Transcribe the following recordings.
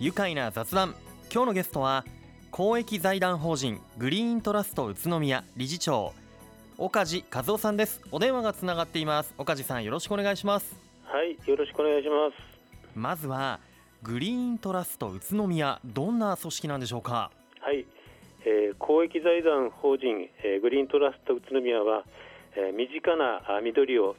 愉快な雑談。今日のゲストは公益財団法人グリーントラスト宇都宮理事長岡地和夫さんです。お電話がつながっています。岡地さんよろしくお願いします。はいよろしくお願いします。まずはグリーントラスト宇都宮どんな組織なんでしょうか？はい、えー、公益財団法人、えー、グリーントラスト宇都宮は、えー、身近な緑を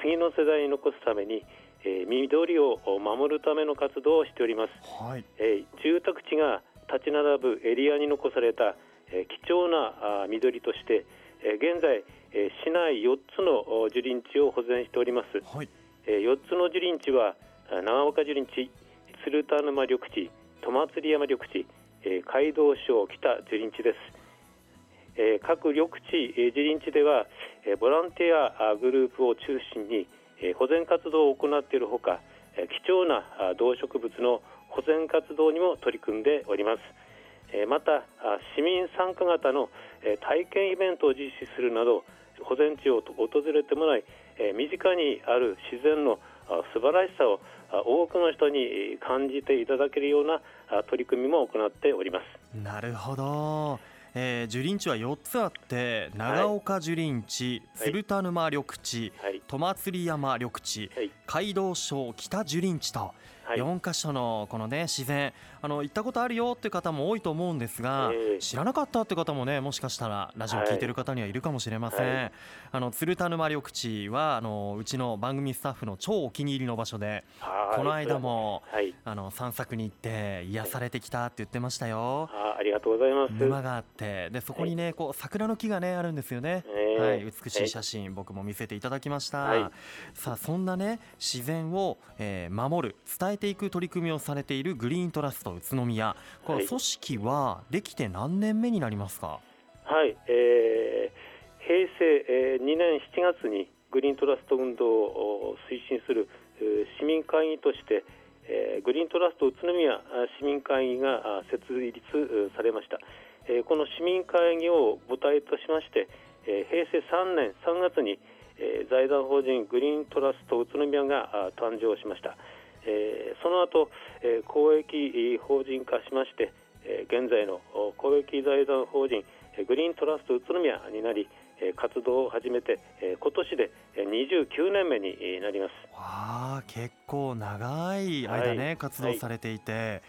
次の世代に残すために、えー、緑を守るための活動をしております、はい。えー、住宅地が立ち並ぶエリアに残された、えー、貴重なあ緑としてえ現在、え市内4つの樹林地を保全しております、はい。え4つの樹林地は長岡樹林地鶴田沼緑地戸祭山緑地、え街道省北樹林地です、え各緑地、え樹林地では、えボランティアグループを中心に、え保全活動を行っているほか、貴重な動植物の保全活動にも取り組んでおります。また市民参加型の体験イベントを実施するなど保全地を訪れてもらい身近にある自然の素晴らしさを多くの人に感じていただけるような取り組みも行っております。なるほど。えー、樹林地は4つあって長岡樹林地、はい、鶴田沼緑地、はい、戸祭山緑地、はい、街道省北樹林地と4箇所のこのね自然あの行ったことあるよっていう方も多いと思うんですが、えー、知らなかったって方もねもしかしたらラジオ聞いてる方にはいるかもしれません、はい、あの鶴田沼緑地はあのうちの番組スタッフの超お気に入りの場所でこの間も、はい、あの散策に行って癒されてきたって言ってましたよ。あありがとうございます。沼があってでそこにねこう桜の木がねあるんですよね、えー、はい、美しい写真、僕も見せていただきました、さあそんなね自然を、えー、守る伝えていく取り組みをされているグリーントラスト宇都宮。この組織はできて何年目になりますか？はい、えー、平成、えー、2年7月にグリーントラスト運動を推進する市民会議として、えー、グリーントラスト宇都宮市民会議が設立されました、えー、この市民会議を母体としまして、えー、平成3年3月に、えー、財団法人グリーントラスト宇都宮が誕生しました、えー、その後、えー、公益法人化しまして、えー、現在の公益財団法人グリーントラスト宇都宮になり活動を始めて今年で29年目になります。わあ結構長い間ね、はい、活動されていて、はい、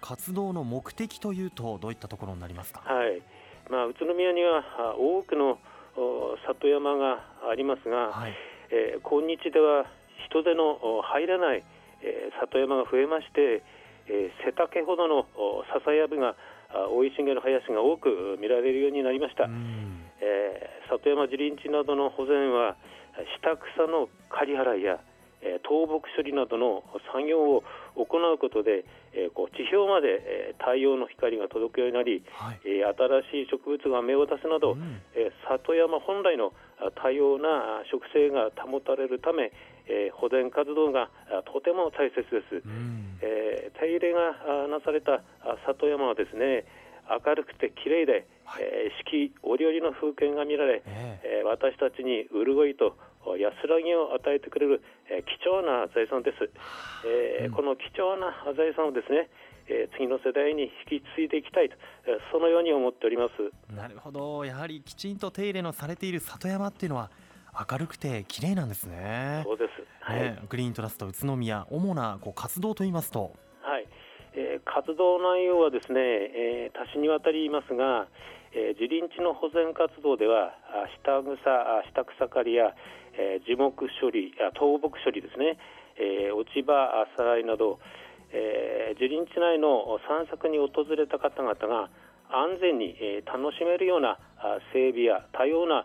活動の目的というとどういったところになりますか、はい。まあ、宇都宮には多くの里山がありますが、はい。えー、今日では人手の入らないえー、里山が増えまして、えー、背丈ほどの笹やぶが生い茂る林が多く見られるようになりました、えー、里山樹林地などの保全は下草の刈り払いや、えー、倒木処理などの作業を行うことで、えー、こう地表まで、えー、太陽の光が届くようになり、はい、えー、新しい植物が芽を出すなど、うん、えー、里山本来の多様な植生が保たれるため、えー、保全活動がとても大切です、うん、えー、手入れがなされた里山はですね明るくて綺麗で、はい、えー、四季折々の風景が見られ、えー、私たちに潤いと安らぎを与えてくれる、えー、貴重な財産です、えー、うん、この貴重な財産をですねえー、次の世代に引き継いでいきたいと、えー、そのように思っております。なるほど。やはりきちんと手入れのされている里山っていうのは明るくて綺麗なんですね。そうです。はい。ね、グリーントラスト宇都宮主なこう活動といいますと、活動内容はですね、えー、多種にわたりますが、えー、樹林地の保全活動では下草下草刈りや、えー、樹木処理や倒木処理ですね、えー、落ち葉さらいなど、えー、樹林地内の散策に訪れた方々が安全に、えー、楽しめるような整備や多様な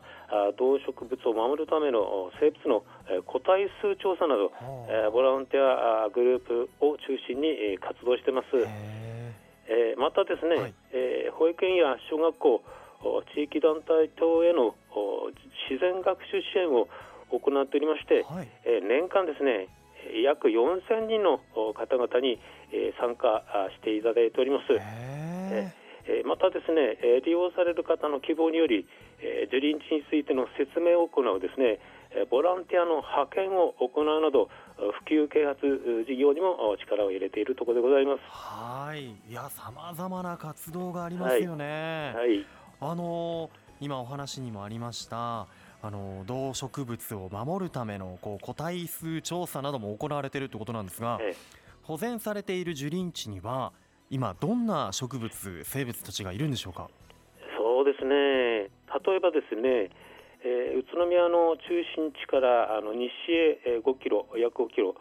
動植物を守るための生物の個体数調査など、えー、ボランティアグループを中心に活動しています。えー、またですね、はい、えー、保育園や小学校地域団体等への自然学習支援を行っておりまして、はい、えー、年間ですね約4000人の方々に参加していただいております。えまたですね、え利用される方の希望により、え樹林地についての説明を行うですね、ボランティアの派遣を行うなど普及啓発事業にも力を入れているところでございます。はい。いやさまざまな活動がありますよね、はい、はい、あの今お話にもありましたあの動植物を守るためのこう個体数調査なども行われているということなんですが、ええ、保全されている樹林地には今どんな植物生物たちがいるんでしょうか？そうですね。例えばですね、えー、宇都宮の中心地からあの西へ5キロ約5キロ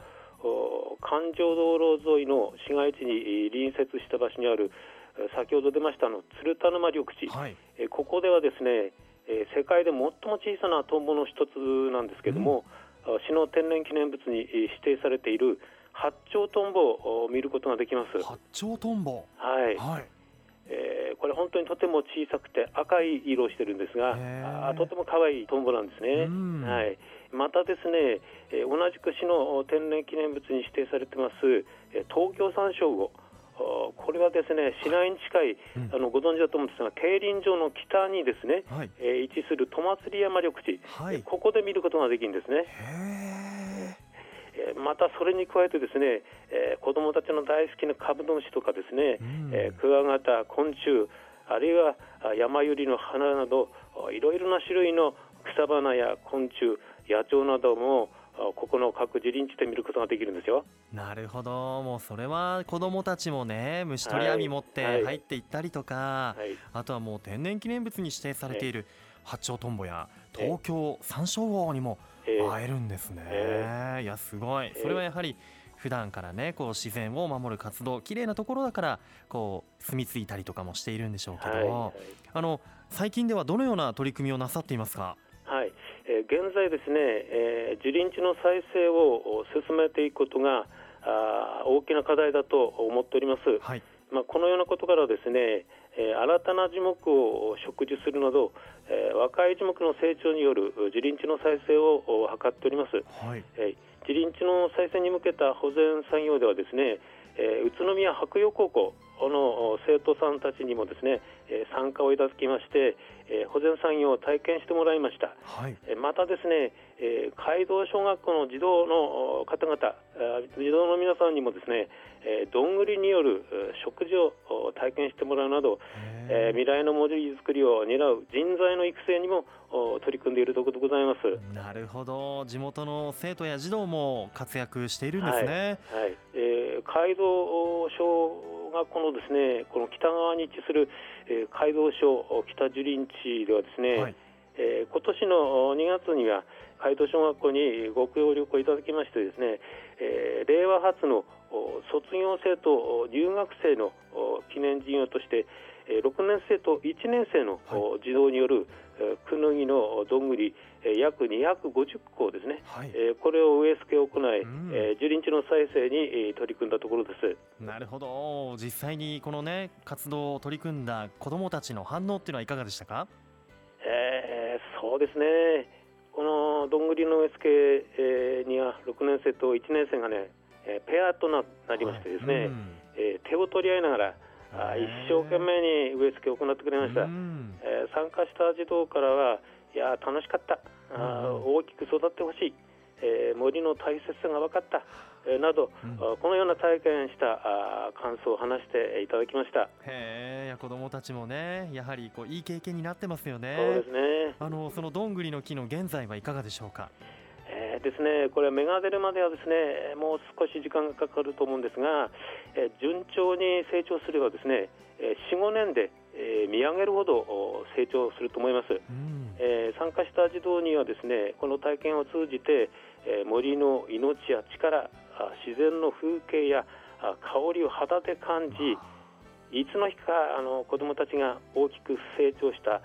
環状道路沿いの市街地に隣接した場所にある先ほど出ましたの鶴田沼緑地、はい、えここではですね、え世界で最も小さなトンボの一つなんですけれども、うん、市の天然記念物に指定されている八丁トンボを見ることができます。八丁トンボ。はい、はい。えー、これ本当にとても小さくて赤い色をしてるんですがあとても可愛いトンボなんですね、はい、またですね、えー、同じく市の天然記念物に指定されてます、えー、東京山椒魚。これはですね市内に近い、あのご存知だと思うんですが競輪場の北にですね、はい、えー、位置する戸祭山緑地、はい、ここで見ることができるんですね。またそれに加えてですね、えー、子どもたちの大好きなカブトムシとかですね、うん、えー、クワガタ、昆虫あるいは山百合の花などいろいろな種類の草花や昆虫野鳥などもここの各樹林地で見ることができるんですよ。なるほど。もうそれは子どもたちもね虫取り網持って入っていったりとか、はい。はい、あとはもう天然記念物に指定されている八丁トンボや東京山椒魚にも会えるんですね、えー、いやすごい。それはやはり普段からねこう自然を守る活動綺麗なところだからこう住み着いたりとかもしているんでしょうけど、はいはい、あの最近ではどのような取り組みをなさっていますか？はい、えー、現在ですね、えー、樹林地の再生を進めていくことがあ大きな課題だと思っております、はい、まあ、このようなことからですね、えー、新たな樹木を植樹するなど、えー、若い樹木の成長による樹林地の再生を図っております、はい、えー樹林地の再生に向けた保全作業ではですね、えー、宇都宮白洋高校の生徒さんたちにもですね、えー、参加をいただきまして、えー、保全作業を体験してもらいました、はい、えー、またですね、えー、街道小学校の児童の方々児童の皆さんにもですね、えー、どんぐりによる食事を体験してもらうなど、えー、未来の文字作りを担う人材の育成にも取り組んでいるところでございます。なるほど。地元の生徒や児童も活躍しているんですね、はい、はい、えー、街道小学校のですねこの北側に位置する、えー、街道小北樹林地ではですね、はい、えー、今年の2月には街道小学校にご協力をいただきましてですね、えー、令和初の卒業生と留学生の記念事業として6年生と1年生の児童によるクヌギのどんぐり約250個ですね、はい、これを植え付けを行い、うん、樹林地の再生に取り組んだところです。なるほど。実際にこのね活動を取り組んだ子どもたちの反応っていうのはいかがでしたか、えー、そうですね。このどんぐりの植え付けには6年生と1年生がねペアとなりましてですね、はい。うん、え手を取り合いながらあ一生懸命に植え付けを行ってくれました、えー、参加した児童からはいや楽しかった。あ大きく育ってほしい、えー、森の大切さが分かった、えー、など、うん、このような体験したあ感想を話していただきました。へえ子どもたちもねやはりこういい経験になってますよね。そうですね。あのそのどんぐりの木の現在はいかがでしょうか？えー、ですねこれ芽が出るまではですねもう少し時間がかかると思うんですが、えー、順調に成長すればですね、えー、45年で、えー、見上げるほど成長すると思います、うん、えー、参加した児童にはですねこの体験を通じて、えー、森の命や力自然の風景や香りを肌で感じいつの日かあの子どもたちが大きく成長した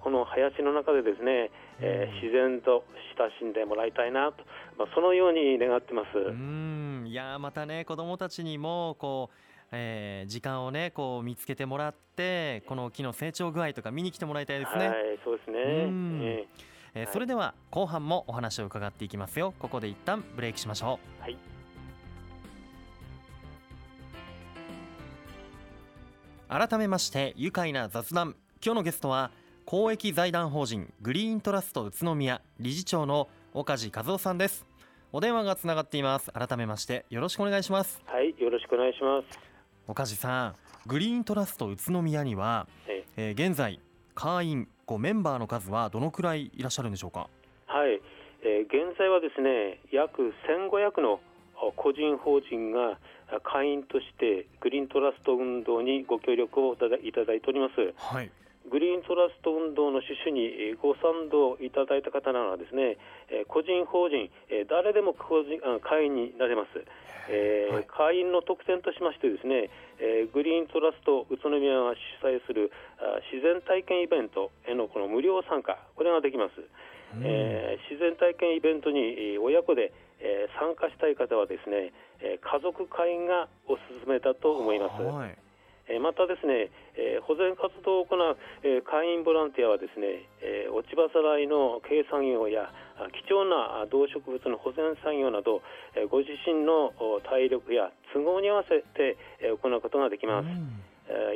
この林の中でですね、えー、自然と親しんでもらいたいなと、まあ、そのように願ってますうんいやまたね子どもたちにもこうえー、時間をねこう見つけてもらってこの木の成長具合とか見に来てもらいたいですね。はい、そうですね。ええー、それでは後半もお話を伺っていきますよ。ここで一旦ブレイクしましょう。はい。改めまして愉快な雑談今日のゲストは公益財団法人グリーントラスト宇都宮理事長の岡地和夫さんです。お電話がつながっています。改めましてよろしくお願いします。はいよろしくお願いします。岡地さんグリーントラスト宇都宮には、えー、現在会員こメンバーの数はどのくらいいらっしゃるんでしょうか？はい、えー、現在はですね約1500の個人法人が会員としてグリーントラスト運動にご協力をいただいております。はいグリーントラスト運動の趣旨にご賛同いただいた方ならですね、個人法人、誰でも個人会員になれます。えーはい、会員の特典としましてですね、えー、グリーントラスト宇都宮が主催するあ自然体験イベントへのこの無料参加これができます、うん、えー、自然体験イベントに親子で、えー、参加したい方はですね、えー、家族会員がおすすめだと思います、はいまたですね、え保全活動を行う、え会員ボランティアはですね、え落ち葉さらいの計算業や貴重な動植物の保全作業など、えご自身の体力や都合に合わせて、え行うことができます。うん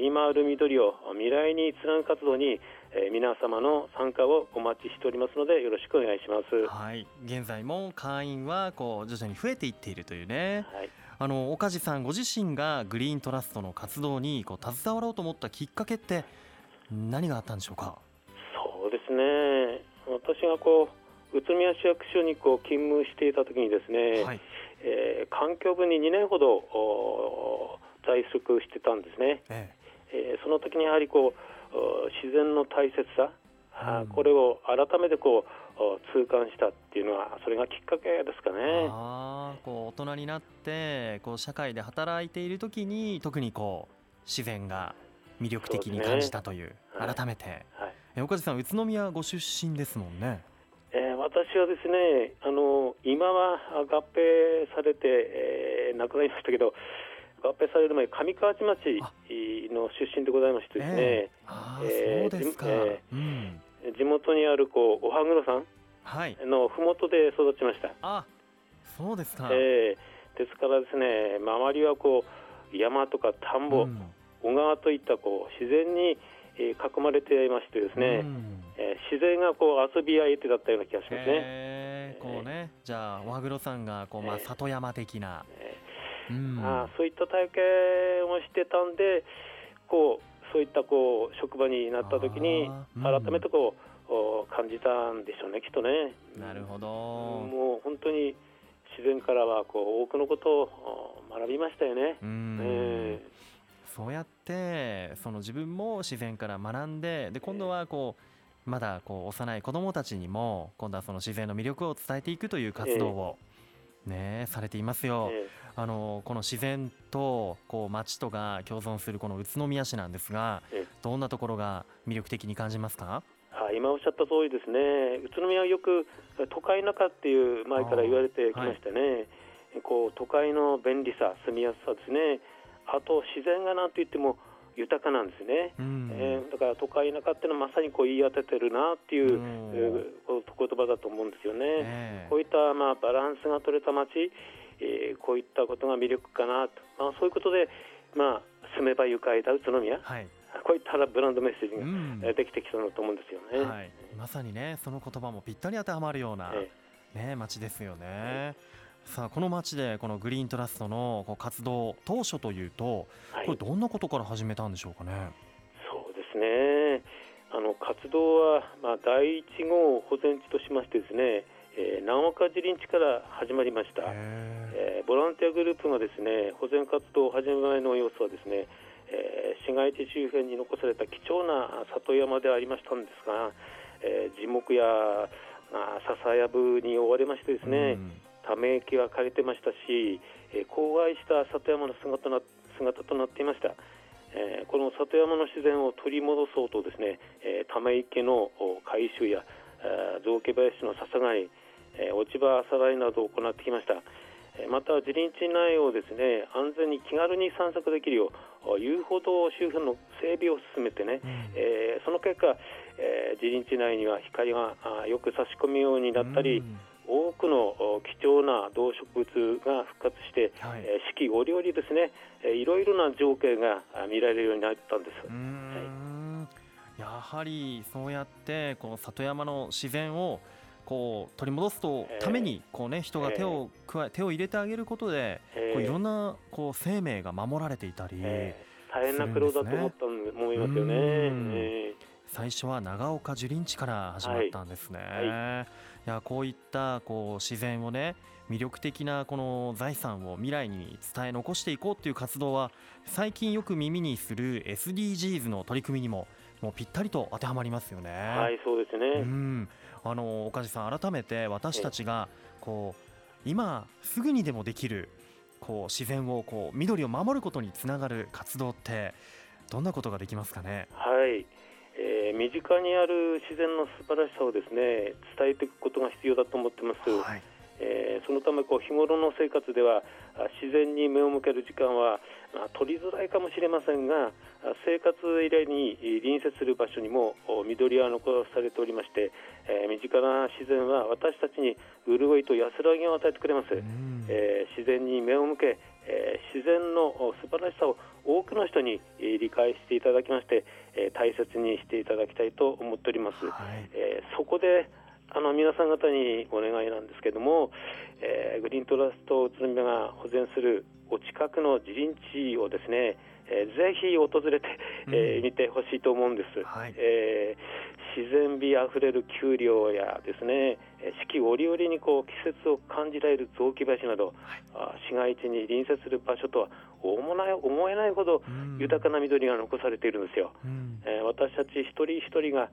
今ある緑を未来につなぐ活動に、え皆様の参加をお待ちしておりますのでよろしくお願いします。はい、現在も会員はこう徐々に増えていっているというね。はいあの岡地さんご自身がグリーントラストの活動にこう携わろうと思ったきっかけって何があったんでしょうか？そうですね。私がこう宇都宮市役所にこう勤務していた時にですね、はい、えー、環境部に2年ほど在職してたんですね、ええ。えー、その時にやはりこう自然の大切さ、うん、これを改めてこう痛感したっていうのはそれがきっかけですかね。あこう大人になってこう社会で働いている時に特にこう自然が魅力的に感じたという、ねはい、改めて、はい、え岡地さん宇都宮ご出身ですもんね。えー、私はですねあの今は合併されて、えー、亡くなりましたけど合併される前上川内町の出身でございましてですね、えー、えー、そうですか、えー、うん地元にあるこうおはぐろさんのふもとで育ちました。あそうですか、えー、ですからですね周りはこう山とか田んぼ、うん、小川といったこう自然に囲まれていましてですね、うん、えー、自然がこう遊び相手だったような気がしますね。えー、こうね、じゃあおはぐろさんがこう、まあ、里山的な、えー、うん、あそういった体験をしてたんでこうそういったこう職場になった時に改めてこう、感じたんでしょうねきっとね。なるほど、もう本当に自然からはこう多くのことを学びましたよね。えー、そうやってその自分も自然から学んでで今度はこうまだこう幼い子どもたちにも今度はその自然の魅力を伝えていくという活動を、ね、されていますよ。えーあのこの自然とこう街とが共存するこの宇都宮市なんですがどんなところが魅力的に感じますか？あ今おっしゃった通りですね。宇都宮はよく都会中っていう前から言われてきましたね、はい、こう都会の便利さ住みやすさですね。あと自然がなんといっても豊かなんですね、うん、えー、だから都会中っていうのはまさにこう言い当ててるなっていう、うん、言葉だと思うんですよね、えー、こういったまあバランスが取れた街えー、こういったことが魅力かなと、まあ、そういうことで、まあ、住めば愉快だ宇都宮、はい、こういったブランドメッセージができてきそうだと思うんですよね、はい、まさにねその言葉もぴったり当てはまるような、えー、ね、街ですよね。さあこの街でこのグリーントラストのこう活動当初というと、これどんなことから始めたんでしょうかね？そうですね。あの活動は、まあ、第一号保全地としましてですねえー、長岡自林地から始まりました、えー、ボランティアグループがですね保全活動を始める前の様子はですね、えー、市街地周辺に残された貴重な里山でありましたんですが、えー、樹木や笹やぶに覆われましてですね、ため息が枯れてましたし、えー、荒廃した里山の姿な姿となっていました。えー、この里山の自然を取り戻そうとですね、えー、ため池の回収や雑木林のささがい、えー、落ち葉さらいなどを行ってきました。また自林地内をですね安全に気軽に散策できるよう遊歩道周辺の整備を進めてね、うん、えー、その結果、えー、自林地内には光がよく差し込むようになったり、うん、多くの貴重な動植物が復活して、はい、えー、四季折々ですね、えー、いろいろな情景が見られるようになったんです。やはりそうやってこの里山の自然をこう取り戻すとためにこうね人が手を加え手を入れてあげることでこういろんなこう生命が守られていたり、大変な苦労だと思ったと思いますよね。最初は長岡樹林地から始まったんですね。はい。はい、いやこういったこう自然をね魅力的なこの財産を未来に伝え残していこうっていう活動は最近よく耳にする SDGs の取り組みにももうぴったりと当てはまりますよね。はいそうですね。うんあの岡地さん改めて私たちがこう今すぐにでもできるこう自然をこう緑を守ることにつながる活動ってどんなことができますかね？はい。えー、身近にある自然の素晴らしさをですね伝えていくことが必要だと思ってます。はい、えー、そのためこう日頃の生活では自然に目を向ける時間は、まあ、取りづらいかもしれませんが生活以来に隣接する場所にも緑は残されておりまして、えー、身近な自然は私たちに潤いと安らぎを与えてくれます、えー、自然に目を向け、えー、自然の素晴らしさを多くの人に理解していただきまして、えー、大切にしていただきたいと思っております、はい、えー、そこであの皆さん方にお願いなんですけれども、えー、グリーントラスト宇都宮が保全するお近くの自林地をですね、えー、ぜひ訪れて、えー、見てほしいと思うんです、はい、えー、自然美あふれる丘陵やですね四季折々にこう季節を感じられる雑木林など、はい、市街地に隣接する場所とは思えないほど豊かな緑が残されているんですよ、うん、えー、私たち一人一人が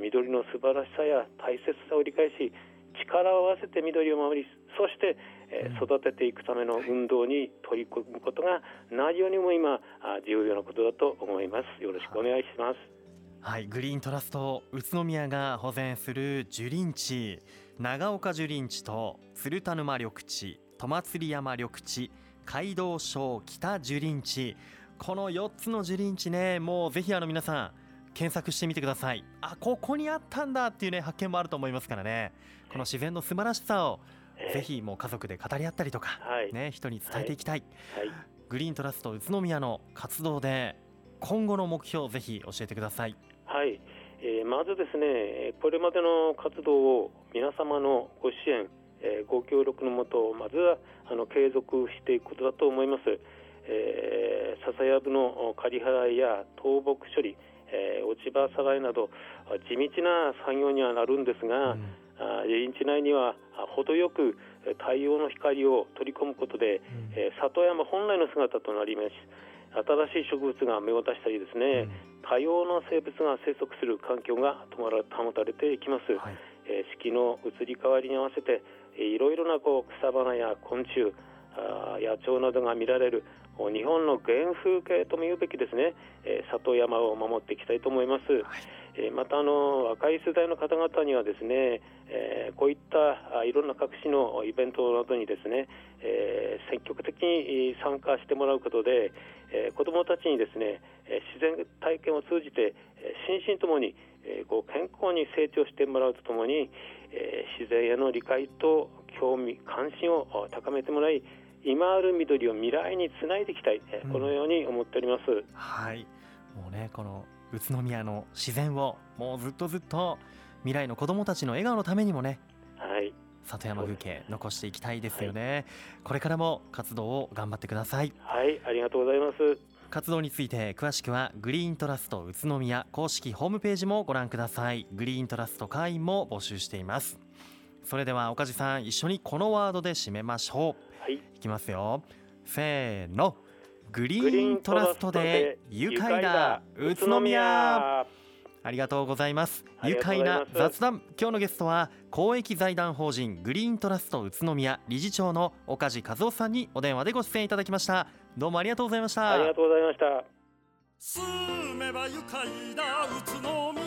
緑の素晴らしさや大切さを理解し力を合わせて緑を守りそして、えー、育てていくための運動に取り組むことが何よりも今重要なことだと思います。よろしくお願いします。はいグリーントラスト宇都宮が保全する樹林地長岡樹林地と鶴田沼緑地戸祭山緑地街道省北樹林地。この4つの樹林地ねもうぜひあの皆さん検索してみてください。あここにあったんだっていうね発見もあると思いますからね。この自然の素晴らしさをぜひもう家族で語り合ったりとか、ね、人に伝えていきたい、グリーントラスト宇都宮の活動で今後の目標ぜひ教えてください。はい。えー、まずですねこれまでの活動を皆様のご支援、えー、ご協力のもとまずはあの継続していくことだと思います、えー、笹やぶの刈り払いや倒木処理、えー、落ち葉さらいなど地道な作業にはなるんですが、うん。林地内には程よく太陽の光を取り込むことで、うん、里山本来の姿となります。新しい植物が芽を出したりですね、うん、多様な生物が生息する環境が保たれていきます、はい、えー、四季の移り変わりに合わせていろいろなこう草花や昆虫あ野鳥などが見られる日本の原風景とも言うべきですね、えー、里山を守っていきたいと思います、はい。えまたあの若い世代の方々にはですね、えー、こういったいろんな各種のイベントなどにですね、えー、積極的に参加してもらうことで、えー、子どもたちにですね自然体験を通じて心身ともに、えー、こう健康に成長してもらうとともに、えー、自然への理解と興味関心を高めてもらい今ある緑を未来につないでいきたい、うん、このように思っております。はい。もうねこの宇都宮の自然をもうずっとずっと未来の子どもたちの笑顔のためにもね、はい、里山風景残していきたいですよね、はい、これからも活動を頑張ってください。はいありがとうございます。活動について詳しくはグリーントラスト宇都宮公式ホームページもご覧ください。グリーントラスト会員も募集していますそれでは岡地さん一緒にこのワードで締めましょう。はい、いきますよ。せーの。グリーントラストで愉快な宇都宮。ありがとうございます。愉快な雑談。今日のゲストは公益財団法人グリーントラスト宇都宮理事長の岡地和夫さんにお電話でご出演いただきました。どうもありがとうございました。ありがとうございました。住めば愉快な宇都宮